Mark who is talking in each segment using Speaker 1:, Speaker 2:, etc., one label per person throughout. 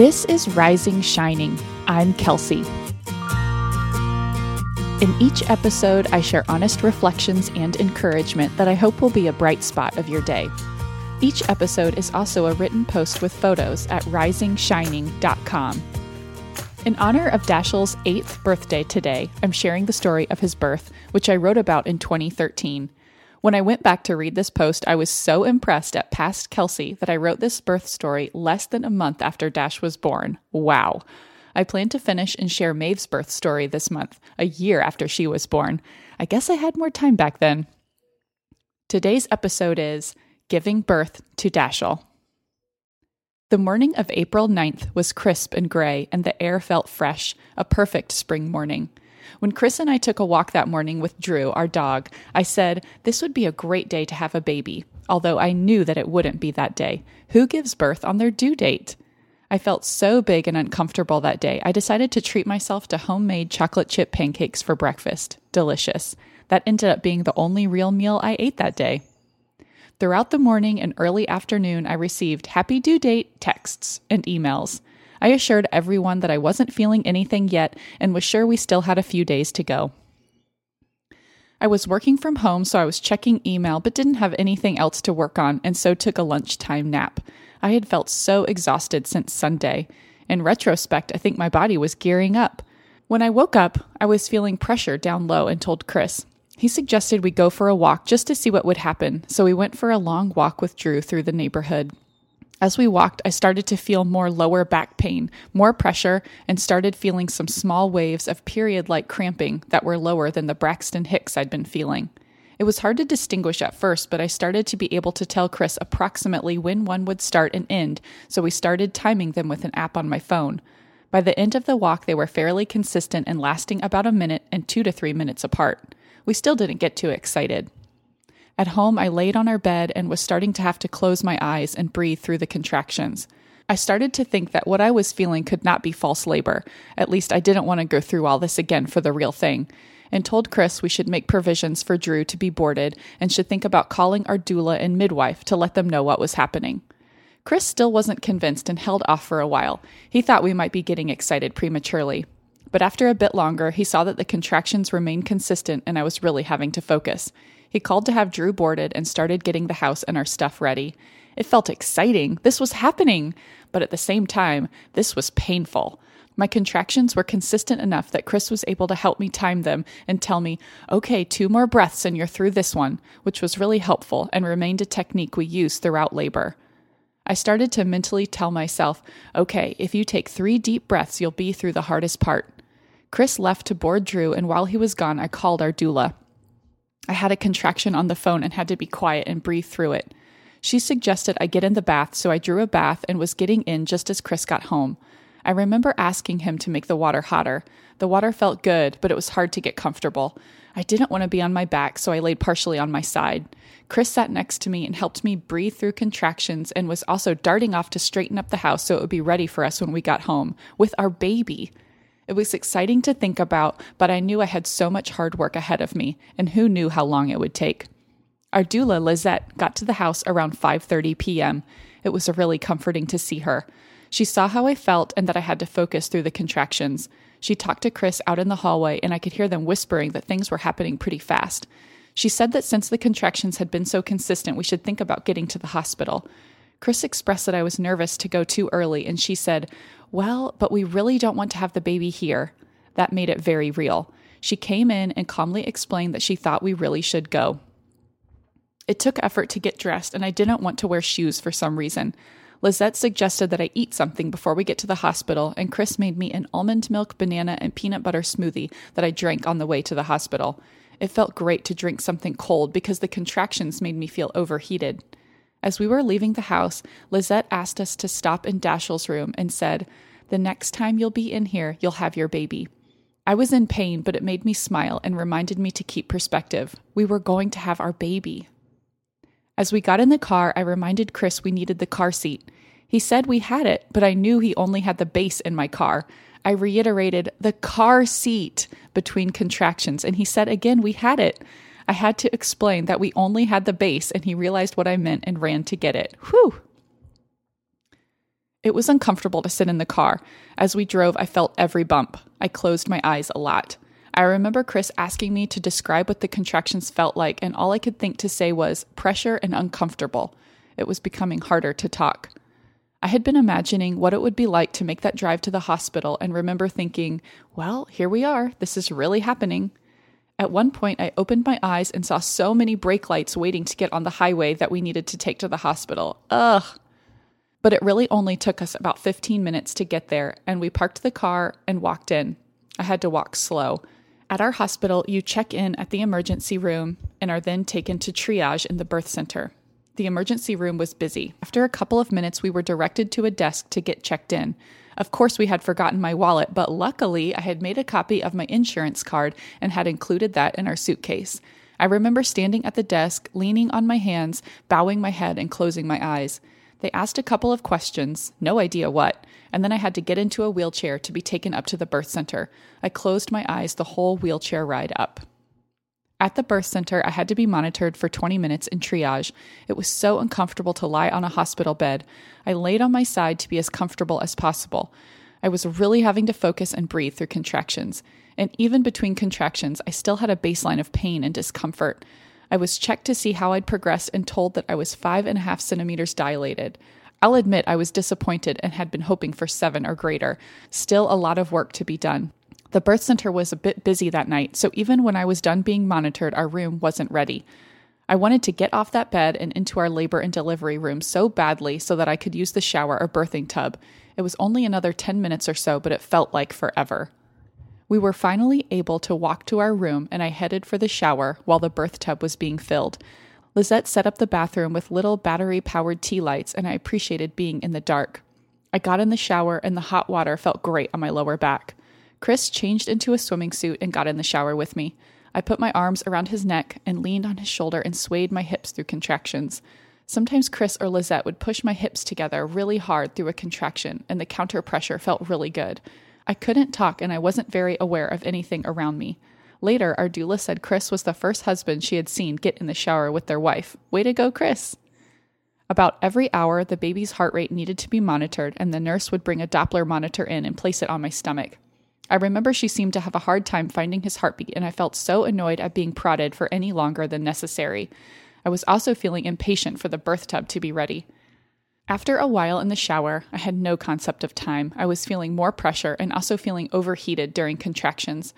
Speaker 1: This is Rising Shining. I'm Kelsey. In each episode, I share honest reflections and encouragement that I hope will be a bright spot of your day. Each episode is also a written post with photos at risingshining.com. In honor of Dashiell's eighth birthday today, I'm sharing the story of his birth, which I wrote about in 2013. When I went back to read this post, I was so impressed at past Kelsey that I wrote this birth story less than a month after Dash was born. Wow. I plan to finish and share Maeve's birth story this month, a year after she was born. I guess I had more time back then. Today's episode is Giving Birth to Dashiell. The morning of April 9th was crisp and gray, and the air felt fresh, a perfect spring morning. When Chris and I took a walk that morning with Drew, our dog, I said this would be a great day to have a baby, although I knew that it wouldn't be that day. Who gives birth on their due date? I felt so big and uncomfortable that day, I decided to treat myself to homemade chocolate chip pancakes for breakfast. Delicious. That ended up being the only real meal I ate that day. Throughout the morning and early afternoon, I received happy due date texts and emails. I assured everyone that I wasn't feeling anything yet and was sure we still had a few days to go. I was working from home, so I was checking email but didn't have anything else to work on, and so took a lunchtime nap. I had felt so exhausted since Sunday. In retrospect, I think my body was gearing up. When I woke up, I was feeling pressure down low and told Chris. He suggested we go for a walk just to see what would happen, so we went for a long walk with Drew through the neighborhood. As we walked, I started to feel more lower back pain, more pressure, and started feeling some small waves of period like cramping that were lower than the Braxton Hicks I'd been feeling. It was hard to distinguish at first, but I started to be able to tell Chris approximately when one would start and end, so we started timing them with an app on my phone. By the end of the walk, they were fairly consistent and lasting about a minute and two to three minutes apart. We still didn't get too excited. At home, I laid on our bed and was starting to have to close my eyes and breathe through the contractions. I started to think that what I was feeling could not be false labor. At least I didn't want to go through all this again for the real thing. And told Chris we should make provisions for Drew to be boarded and should think about calling our doula and midwife to let them know what was happening. Chris still wasn't convinced and held off for a while. He thought we might be getting excited prematurely. But after a bit longer, he saw that the contractions remained consistent and I was really having to focus. He called to have Drew boarded and started getting the house and our stuff ready. It felt exciting. This was happening. But at the same time, this was painful. My contractions were consistent enough that Chris was able to help me time them and tell me, okay, two more breaths and you're through this one, which was really helpful and remained a technique we used throughout labor. I started to mentally tell myself, okay, if you take three deep breaths, you'll be through the hardest part. Chris left to board Drew, and while he was gone, I called our doula. I had a contraction on the phone and had to be quiet and breathe through it. She suggested I get in the bath, so I drew a bath and was getting in just as Chris got home. I remember asking him to make the water hotter. The water felt good, but it was hard to get comfortable. I didn't want to be on my back, so I laid partially on my side. Chris sat next to me and helped me breathe through contractions and was also darting off to straighten up the house so it would be ready for us when we got home with our baby. It was exciting to think about, but I knew I had so much hard work ahead of me, and who knew how long it would take. Our doula, Lizette, got to the house around 5:30 p.m. It was really comforting to see her. She saw how I felt and that I had to focus through the contractions. She talked to Chris out in the hallway, and I could hear them whispering that things were happening pretty fast. She said that since the contractions had been so consistent, we should think about getting to the hospital. Chris expressed that I was nervous to go too early, and she said, Well, but we really don't want to have the baby here. That made it very real. She came in and calmly explained that she thought we really should go. It took effort to get dressed, and I didn't want to wear shoes for some reason. Lizette suggested that I eat something before we get to the hospital, and Chris made me an almond milk, banana, and peanut butter smoothie that I drank on the way to the hospital. It felt great to drink something cold because the contractions made me feel overheated. As we were leaving the house, Lizette asked us to stop in Dashiell's room and said, The next time you'll be in here, you'll have your baby. I was in pain, but it made me smile and reminded me to keep perspective. We were going to have our baby. As we got in the car, I reminded Chris we needed the car seat. He said we had it, but I knew he only had the base in my car. I reiterated, the car seat between contractions, and he said again we had it. I had to explain that we only had the base, and he realized what I meant and ran to get it. Whew! It was uncomfortable to sit in the car. As we drove, I felt every bump. I closed my eyes a lot. I remember Chris asking me to describe what the contractions felt like, and all I could think to say was pressure and uncomfortable. It was becoming harder to talk. I had been imagining what it would be like to make that drive to the hospital and remember thinking, well, here we are. This is really happening. At one point, I opened my eyes and saw so many brake lights waiting to get on the highway that we needed to take to the hospital. Ugh. But it really only took us about 15 minutes to get there, and we parked the car and walked in. I had to walk slow. At our hospital, you check in at the emergency room and are then taken to triage in the birth center. The emergency room was busy. After a couple of minutes, we were directed to a desk to get checked in. Of course, we had forgotten my wallet, but luckily, I had made a copy of my insurance card and had included that in our suitcase. I remember standing at the desk, leaning on my hands, bowing my head, and closing my eyes. They asked a couple of questions, no idea what, and then I had to get into a wheelchair to be taken up to the birth center. I closed my eyes the whole wheelchair ride up. At the birth center, I had to be monitored for 20 minutes in triage. It was so uncomfortable to lie on a hospital bed. I laid on my side to be as comfortable as possible. I was really having to focus and breathe through contractions. And even between contractions, I still had a baseline of pain and discomfort. I was checked to see how I'd progressed and told that I was five and a half centimeters dilated. I'll admit I was disappointed and had been hoping for seven or greater. Still a lot of work to be done. The birth center was a bit busy that night, so even when I was done being monitored, our room wasn't ready. I wanted to get off that bed and into our labor and delivery room so badly so that I could use the shower or birthing tub. It was only another 10 minutes or so, but it felt like forever. We were finally able to walk to our room, and I headed for the shower while the birth tub was being filled. Lizette set up the bathroom with little battery powered tea lights, and I appreciated being in the dark. I got in the shower, and the hot water felt great on my lower back. Chris changed into a swimming suit and got in the shower with me. I put my arms around his neck and leaned on his shoulder and swayed my hips through contractions. Sometimes Chris or Lizette would push my hips together really hard through a contraction, and the counter pressure felt really good. I couldn't talk and I wasn't very aware of anything around me. Later, our doula said Chris was the first husband she had seen get in the shower with their wife. Way to go, Chris! About every hour, the baby's heart rate needed to be monitored, and the nurse would bring a Doppler monitor in and place it on my stomach. I remember she seemed to have a hard time finding his heartbeat, and I felt so annoyed at being prodded for any longer than necessary. I was also feeling impatient for the birth tub to be ready. After a while in the shower, I had no concept of time. I was feeling more pressure and also feeling overheated during contractions.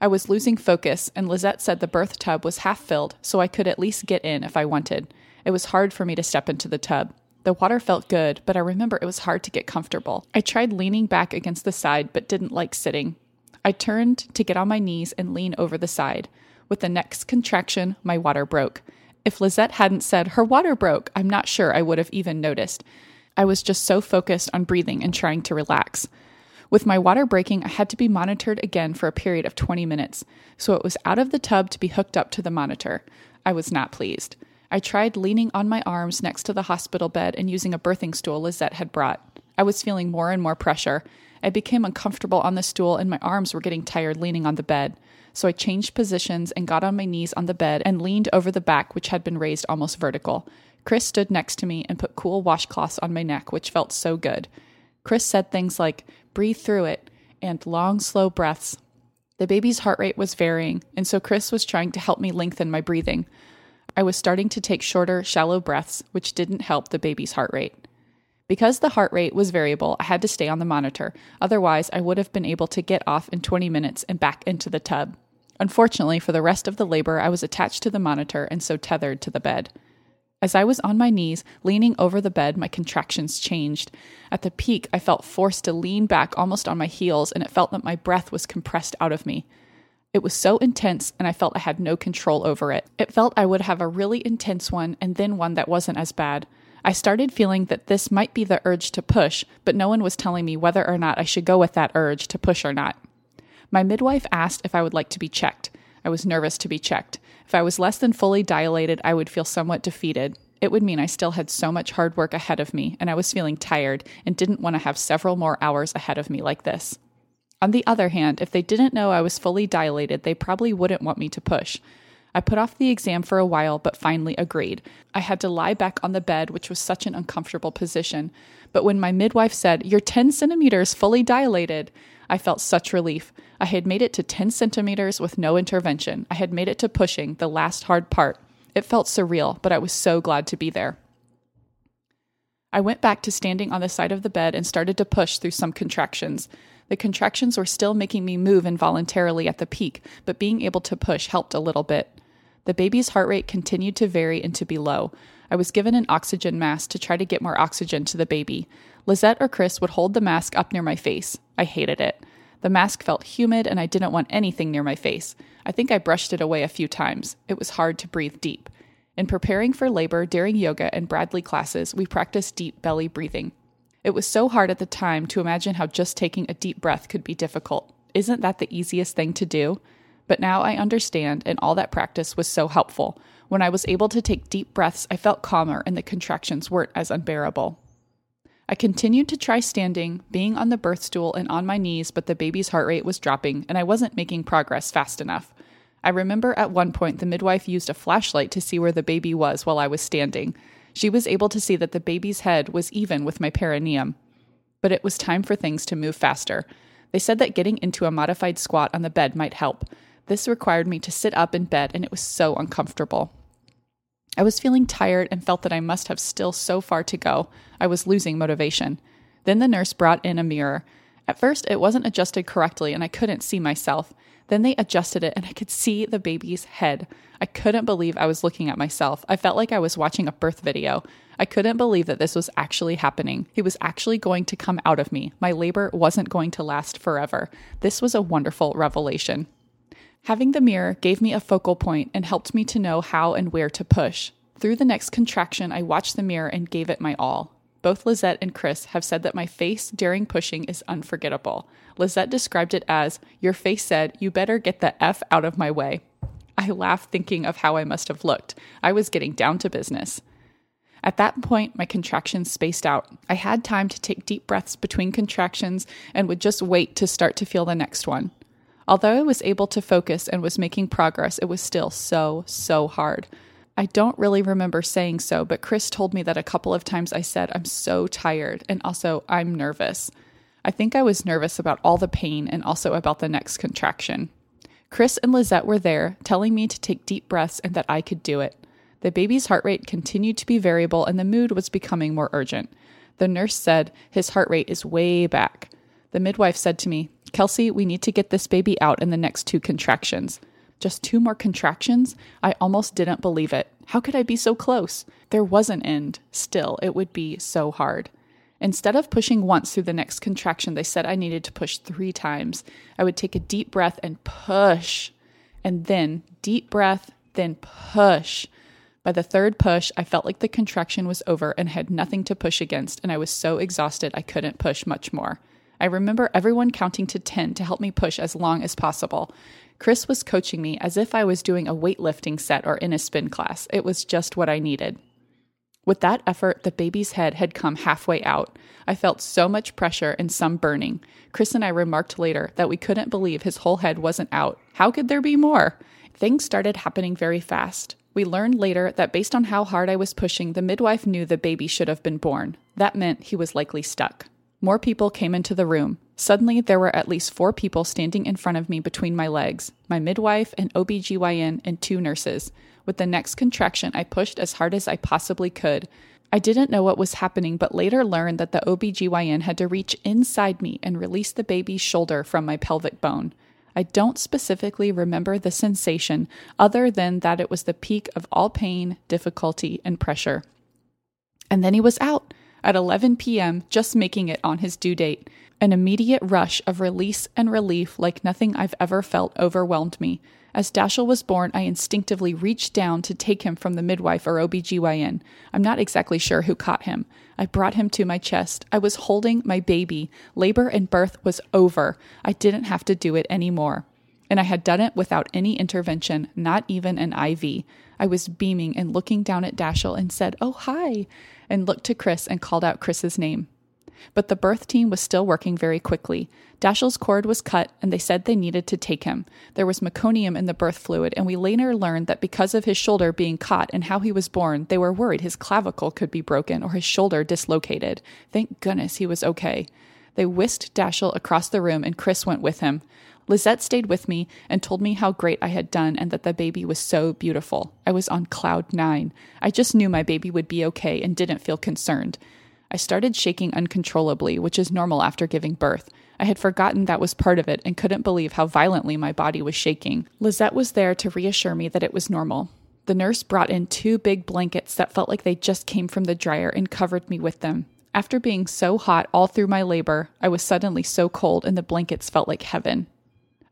Speaker 1: I was losing focus, and Lizette said the birth tub was half filled, so I could at least get in if I wanted. It was hard for me to step into the tub. The water felt good, but I remember it was hard to get comfortable. I tried leaning back against the side, but didn't like sitting. I turned to get on my knees and lean over the side. With the next contraction, my water broke. If Lizette hadn't said her water broke, I'm not sure I would have even noticed. I was just so focused on breathing and trying to relax. With my water breaking, I had to be monitored again for a period of 20 minutes, so it was out of the tub to be hooked up to the monitor. I was not pleased. I tried leaning on my arms next to the hospital bed and using a birthing stool Lizette had brought. I was feeling more and more pressure. I became uncomfortable on the stool and my arms were getting tired leaning on the bed so I changed positions and got on my knees on the bed and leaned over the back, which had been raised almost vertical. Chris stood next to me and put cool washcloths on my neck, which felt so good. Chris said things like, breathe through it, and long, slow breaths. The baby's heart rate was varying, and so Chris was trying to help me lengthen my breathing. I was starting to take shorter, shallow breaths, which didn't help the baby's heart rate. Because the heart rate was variable, I had to stay on the monitor. Otherwise, I would have been able to get off in 20 minutes and back into the tub. Unfortunately, for the rest of the labor, I was attached to the monitor and so tethered to the bed. As I was on my knees, leaning over the bed, my contractions changed. At the peak, I felt forced to lean back almost on my heels, and it felt that my breath was compressed out of me. It was so intense, and I felt I had no control over it. It felt I would have a really intense one and then one that wasn't as bad. I started feeling that this might be the urge to push, but no one was telling me whether or not I should go with that urge to push or not. My midwife asked if I would like to be checked. I was nervous to be checked. If I was less than fully dilated, I would feel somewhat defeated. It would mean I still had so much hard work ahead of me, and I was feeling tired and didn't want to have several more hours ahead of me like this. On the other hand, if they didn't know I was fully dilated, they probably wouldn't want me to push. I put off the exam for a while, but finally agreed. I had to lie back on the bed, which was such an uncomfortable position. But when my midwife said, You're 10 centimeters fully dilated, I felt such relief. I had made it to 10 centimeters with no intervention. I had made it to pushing, the last hard part. It felt surreal, but I was so glad to be there. I went back to standing on the side of the bed and started to push through some contractions. The contractions were still making me move involuntarily at the peak, but being able to push helped a little bit. The baby's heart rate continued to vary and to be low. I was given an oxygen mask to try to get more oxygen to the baby. Lizette or Chris would hold the mask up near my face. I hated it. The mask felt humid and I didn't want anything near my face. I think I brushed it away a few times. It was hard to breathe deep. In preparing for labor during yoga and Bradley classes, we practiced deep belly breathing. It was so hard at the time to imagine how just taking a deep breath could be difficult. Isn't that the easiest thing to do? But now I understand, and all that practice was so helpful. When I was able to take deep breaths, I felt calmer and the contractions weren't as unbearable. I continued to try standing, being on the birth stool and on my knees, but the baby's heart rate was dropping and I wasn't making progress fast enough. I remember at one point the midwife used a flashlight to see where the baby was while I was standing. She was able to see that the baby's head was even with my perineum. But it was time for things to move faster. They said that getting into a modified squat on the bed might help. This required me to sit up in bed, and it was so uncomfortable. I was feeling tired and felt that I must have still so far to go. I was losing motivation. Then the nurse brought in a mirror. At first, it wasn't adjusted correctly and I couldn't see myself. Then they adjusted it and I could see the baby's head. I couldn't believe I was looking at myself. I felt like I was watching a birth video. I couldn't believe that this was actually happening. He was actually going to come out of me. My labor wasn't going to last forever. This was a wonderful revelation. Having the mirror gave me a focal point and helped me to know how and where to push. Through the next contraction, I watched the mirror and gave it my all. Both Lizette and Chris have said that my face during pushing is unforgettable. Lizette described it as, Your face said, You better get the F out of my way. I laughed thinking of how I must have looked. I was getting down to business. At that point, my contractions spaced out. I had time to take deep breaths between contractions and would just wait to start to feel the next one. Although I was able to focus and was making progress, it was still so, so hard. I don't really remember saying so, but Chris told me that a couple of times I said, I'm so tired, and also, I'm nervous. I think I was nervous about all the pain and also about the next contraction. Chris and Lizette were there, telling me to take deep breaths and that I could do it. The baby's heart rate continued to be variable and the mood was becoming more urgent. The nurse said, His heart rate is way back. The midwife said to me, Kelsey, we need to get this baby out in the next two contractions. Just two more contractions? I almost didn't believe it. How could I be so close? There was an end. Still, it would be so hard. Instead of pushing once through the next contraction, they said I needed to push three times. I would take a deep breath and push, and then deep breath, then push. By the third push, I felt like the contraction was over and had nothing to push against, and I was so exhausted I couldn't push much more. I remember everyone counting to 10 to help me push as long as possible. Chris was coaching me as if I was doing a weightlifting set or in a spin class. It was just what I needed. With that effort, the baby's head had come halfway out. I felt so much pressure and some burning. Chris and I remarked later that we couldn't believe his whole head wasn't out. How could there be more? Things started happening very fast. We learned later that based on how hard I was pushing, the midwife knew the baby should have been born. That meant he was likely stuck. More people came into the room. Suddenly, there were at least four people standing in front of me between my legs my midwife, an OBGYN, and two nurses. With the next contraction, I pushed as hard as I possibly could. I didn't know what was happening, but later learned that the OBGYN had to reach inside me and release the baby's shoulder from my pelvic bone. I don't specifically remember the sensation other than that it was the peak of all pain, difficulty, and pressure. And then he was out at 11 p.m., just making it on his due date. An immediate rush of release and relief, like nothing I've ever felt, overwhelmed me. As Dashiell was born, I instinctively reached down to take him from the midwife or OBGYN. I'm not exactly sure who caught him. I brought him to my chest. I was holding my baby. Labor and birth was over. I didn't have to do it anymore. And I had done it without any intervention, not even an IV. I was beaming and looking down at Dashiell and said, Oh, hi and looked to Chris and called out Chris's name. But the birth team was still working very quickly. Dashiell's cord was cut, and they said they needed to take him. There was meconium in the birth fluid, and we later learned that because of his shoulder being caught and how he was born, they were worried his clavicle could be broken or his shoulder dislocated. Thank goodness he was okay. They whisked Dashiell across the room, and Chris went with him. Lizette stayed with me and told me how great I had done and that the baby was so beautiful. I was on cloud nine. I just knew my baby would be okay and didn't feel concerned. I started shaking uncontrollably, which is normal after giving birth. I had forgotten that was part of it and couldn't believe how violently my body was shaking. Lizette was there to reassure me that it was normal. The nurse brought in two big blankets that felt like they just came from the dryer and covered me with them. After being so hot all through my labor, I was suddenly so cold and the blankets felt like heaven.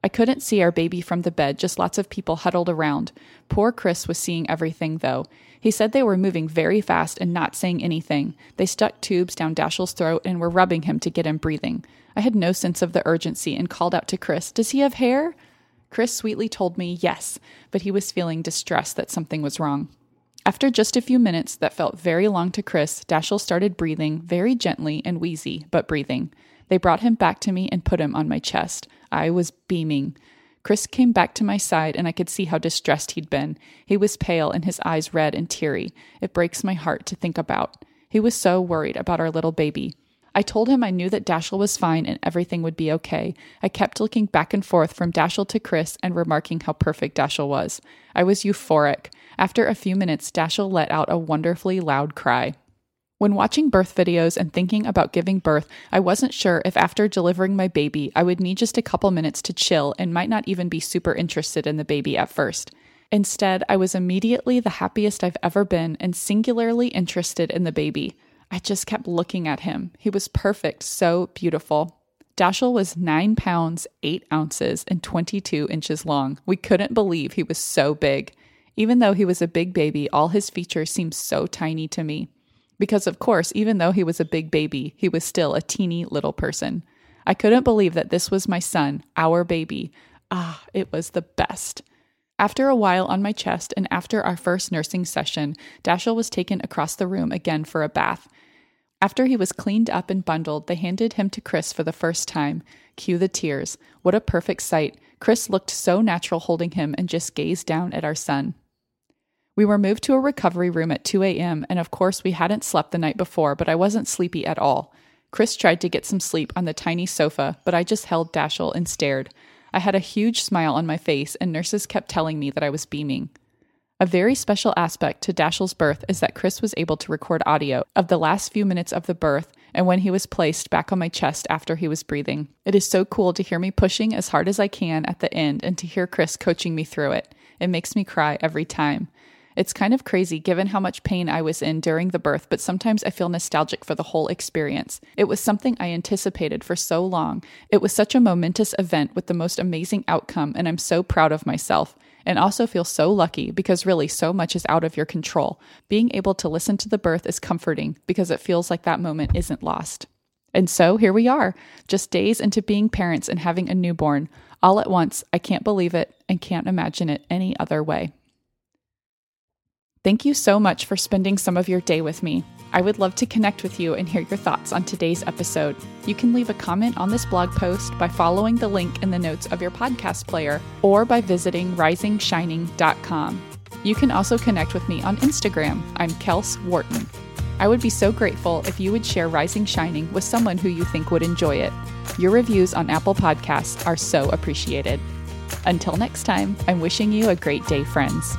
Speaker 1: I couldn't see our baby from the bed, just lots of people huddled around. Poor Chris was seeing everything, though. He said they were moving very fast and not saying anything. They stuck tubes down Dashiell's throat and were rubbing him to get him breathing. I had no sense of the urgency and called out to Chris, Does he have hair? Chris sweetly told me yes, but he was feeling distressed that something was wrong. After just a few minutes that felt very long to Chris, Dashiell started breathing very gently and wheezy, but breathing. They brought him back to me and put him on my chest. I was beaming. Chris came back to my side, and I could see how distressed he'd been. He was pale and his eyes red and teary. It breaks my heart to think about. He was so worried about our little baby. I told him I knew that Dashiell was fine and everything would be okay. I kept looking back and forth from Dashiell to Chris and remarking how perfect Dashiell was. I was euphoric. After a few minutes, Dashiell let out a wonderfully loud cry. When watching birth videos and thinking about giving birth, I wasn't sure if after delivering my baby, I would need just a couple minutes to chill and might not even be super interested in the baby at first. Instead, I was immediately the happiest I've ever been and singularly interested in the baby. I just kept looking at him. He was perfect, so beautiful. Dashiell was 9 pounds, 8 ounces, and 22 inches long. We couldn't believe he was so big. Even though he was a big baby, all his features seemed so tiny to me. Because, of course, even though he was a big baby, he was still a teeny little person. I couldn't believe that this was my son, our baby. Ah, it was the best. After a while on my chest and after our first nursing session, Dashiell was taken across the room again for a bath. After he was cleaned up and bundled, they handed him to Chris for the first time. Cue the tears. What a perfect sight. Chris looked so natural holding him and just gazed down at our son. We were moved to a recovery room at 2 a.m., and of course, we hadn't slept the night before, but I wasn't sleepy at all. Chris tried to get some sleep on the tiny sofa, but I just held Dashiell and stared. I had a huge smile on my face, and nurses kept telling me that I was beaming. A very special aspect to Dashiell's birth is that Chris was able to record audio of the last few minutes of the birth and when he was placed back on my chest after he was breathing. It is so cool to hear me pushing as hard as I can at the end and to hear Chris coaching me through it. It makes me cry every time. It's kind of crazy given how much pain I was in during the birth, but sometimes I feel nostalgic for the whole experience. It was something I anticipated for so long. It was such a momentous event with the most amazing outcome, and I'm so proud of myself. And also feel so lucky because really so much is out of your control. Being able to listen to the birth is comforting because it feels like that moment isn't lost. And so here we are, just days into being parents and having a newborn. All at once, I can't believe it and can't imagine it any other way. Thank you so much for spending some of your day with me. I would love to connect with you and hear your thoughts on today's episode. You can leave a comment on this blog post by following the link in the notes of your podcast player or by visiting risingshining.com. You can also connect with me on Instagram. I'm Kels Wharton. I would be so grateful if you would share Rising Shining with someone who you think would enjoy it. Your reviews on Apple Podcasts are so appreciated. Until next time, I'm wishing you a great day, friends.